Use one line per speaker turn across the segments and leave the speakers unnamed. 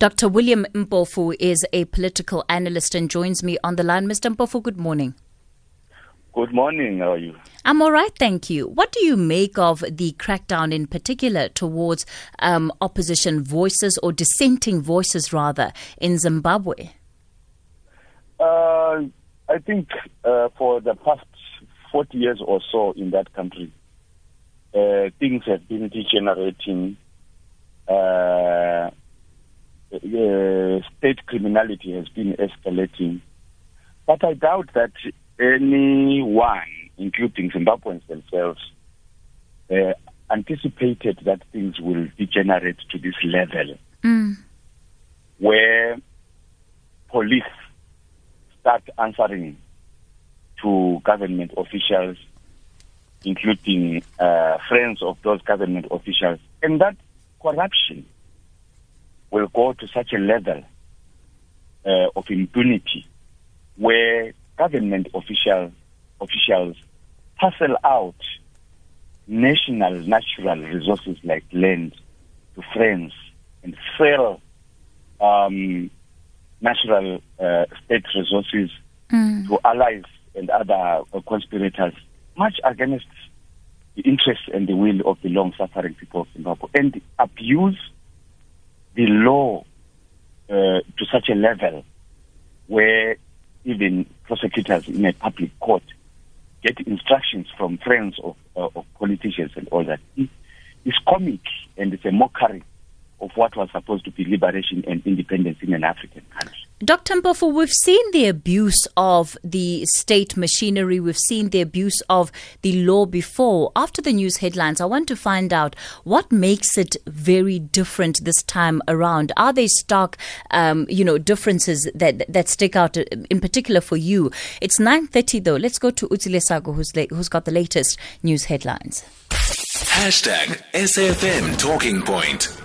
Dr. William Mpofu is a political analyst and joins me on the line. Mr. Mpofu, good morning.
Good morning. How are you?
I'm all right, thank you. What do you make of the crackdown in particular towards um, opposition voices or dissenting voices, rather, in Zimbabwe?
Uh, I think uh, for the past 40 years or so in that country, uh, things have been degenerating. Uh, uh, state criminality has been escalating. But I doubt that anyone, including Zimbabweans themselves, uh, anticipated that things will degenerate to this level
mm.
where police start answering to government officials, including uh, friends of those government officials, and that corruption will go to such a level uh, of impunity where government officials officials parcel out national natural resources like land to friends and sell um, natural uh, state resources
mm.
to allies and other conspirators, much against the interests and the will of the long-suffering people of Zimbabwe, and abuse the law uh, to such a level where even prosecutors in a public court get instructions from friends of, uh, of politicians and all that. It's comic and it's a mockery of what was supposed to be liberation and independence in an African country.
Dr. Mpofu, we've seen the abuse of the state machinery. We've seen the abuse of the law before. After the news headlines, I want to find out what makes it very different this time around. Are there stark, um, you know, differences that that stick out uh, in particular for you? It's 9.30 though. Let's go to Utsile Sago, who's, la- who's got the latest news headlines.
Hashtag SFM Talking Point.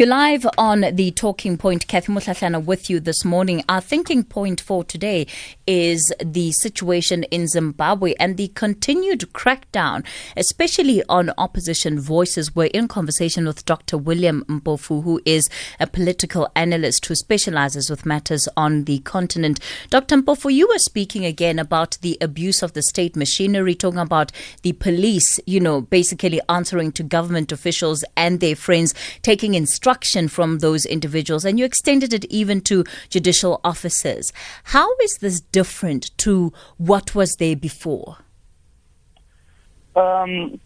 You're live on the Talking Point. Kathy Mutlatlana with you this morning. Our thinking point for today is the situation in Zimbabwe and the continued crackdown, especially on opposition voices. We're in conversation with Dr. William Mpofu, who is a political analyst who specializes with matters on the continent. Dr. Mpofu, you were speaking again about the abuse of the state machinery, talking about the police, you know, basically answering to government officials and their friends, taking instructions instruction from those individuals, and you extended it even to judicial officers. How is this different to what was there before?
Um,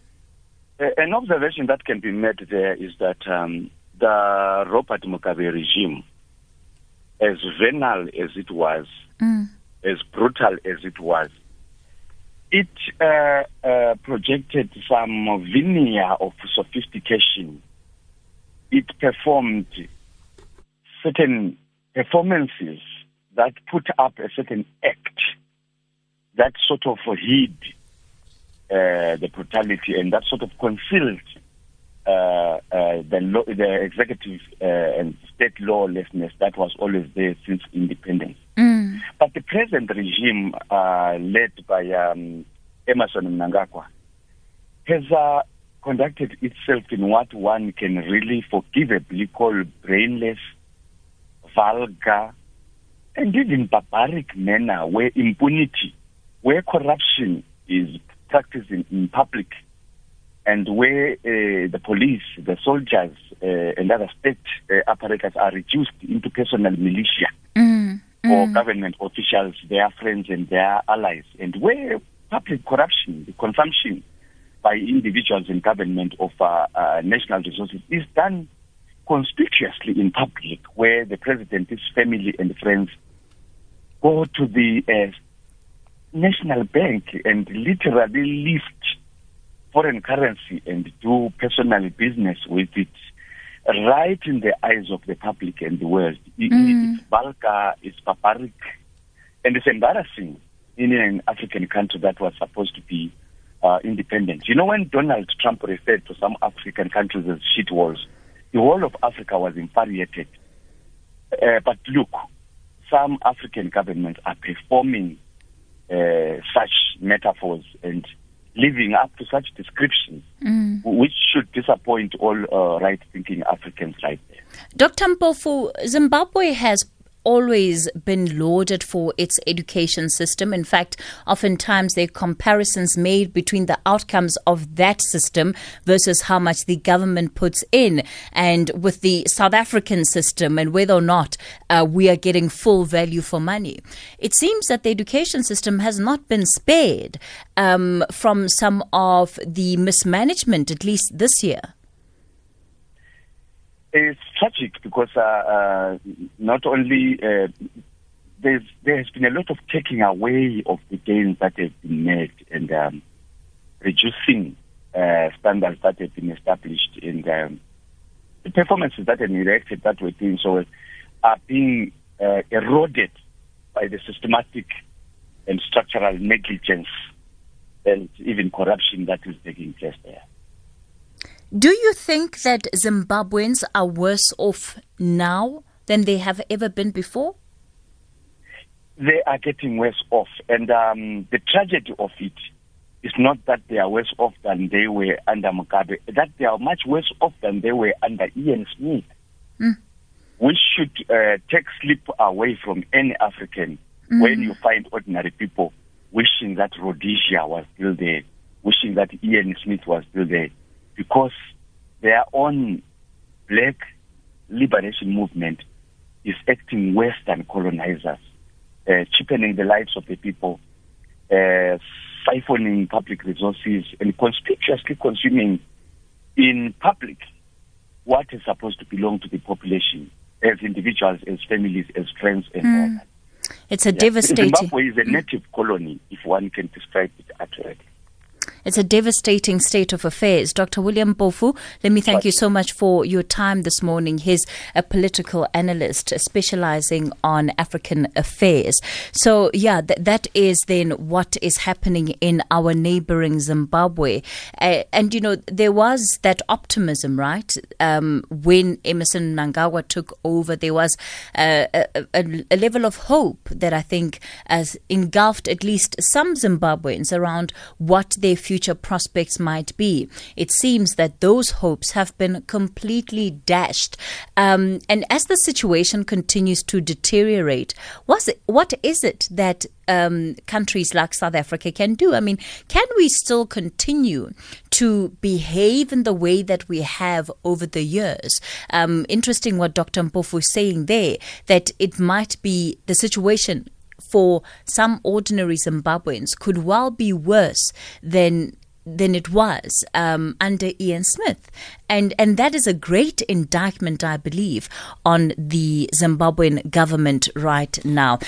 an observation that can be made there is that um, the Robert Mugabe regime, as venal as it was,
mm.
as brutal as it was, it uh, uh, projected some veneer of sophistication it performed certain performances that put up a certain act that sort of hid uh, the brutality and that sort of concealed uh, uh, the, law, the executive uh, and state lawlessness that was always there since independence.
Mm.
But the present regime, uh, led by um, Emmerson Mnangagwa, has uh, conducted itself in what one can really forgivably call brainless, vulgar, and even barbaric manner where impunity, where corruption is practiced in, in public, and where uh, the police, the soldiers, uh, and other state uh, apparatus are reduced into personal militia
mm,
for
mm.
government officials, their friends, and their allies, and where public corruption, the consumption by individuals in government of uh, uh, national resources is done conspicuously in public, where the president, his family, and friends go to the uh, national bank and literally lift foreign currency and do personal business with it right in the eyes of the public and the world.
Mm.
It's vulgar, it's barbaric, and it's embarrassing in an African country that was supposed to be uh, independent. You know, when Donald Trump referred to some African countries as shit walls, the whole of Africa was infuriated. Uh, but look, some African governments are performing uh, such metaphors and living up to such descriptions,
Mm.
which should disappoint all uh, right-thinking Africans right there.
Dr. Mpofu, Zimbabwe has always been lauded for its education system. In fact, oftentimes there are comparisons made between the outcomes of that system versus how much the government puts in, and with the South African system and whether or not uh, we are getting full value for money. It seems that the education system has not been spared um, from some of the mismanagement, at least this year.
It's tragic because uh, uh, not only uh, there's, there has been a lot of taking away of the gains that have been made and um, reducing uh, standards that have been established and um, the performances that are erected that were doing so are being uh, eroded by the systematic and structural negligence and even corruption that is taking place there.
Do you think that Zimbabweans are worse off now than they have ever been before?
They are getting worse off. And um, the tragedy of it is not that they are worse off than they were under Mugabe, that they are much worse off than they were under Ian Smith.
Mm.
We should uh, take sleep away from any African when you find ordinary people wishing that Rhodesia was still there, wishing that Ian Smith was still there, because their own black liberation movement is acting than colonizers, uh, cheapening the lives of the people, uh, siphoning public resources, and conspicuously consuming in public what is supposed to belong to the population as individuals, as families, as friends, and all that.
It's a
Yeah.
devastating.
Zimbabwe is a native colony, if one can describe it accurately.
It's a devastating state of affairs. Dr. William Mpofu, let me thank you so much for your time this morning. He's a political analyst specializing on African affairs. So, yeah, th- that is then what is happening in our neighboring Zimbabwe. Uh, and, you know, there was that optimism, right? Um, when Emmerson Mnangagwa took over, there was a, a, a level of hope that I think has engulfed at least some Zimbabweans around what their future prospects might be. It seems that those hopes have been completely dashed. Um, and as the situation continues to deteriorate, what's it, what is it that um, countries like South Africa can do? I mean, can we still continue to behave in the way that we have over the years? Um, interesting what Dr. Mpofu is saying there, that it might be the situation for some ordinary Zimbabweans could well be worse than than it was um, under Ian Smith, and and that is a great indictment, I believe, on the Zimbabwean government right now.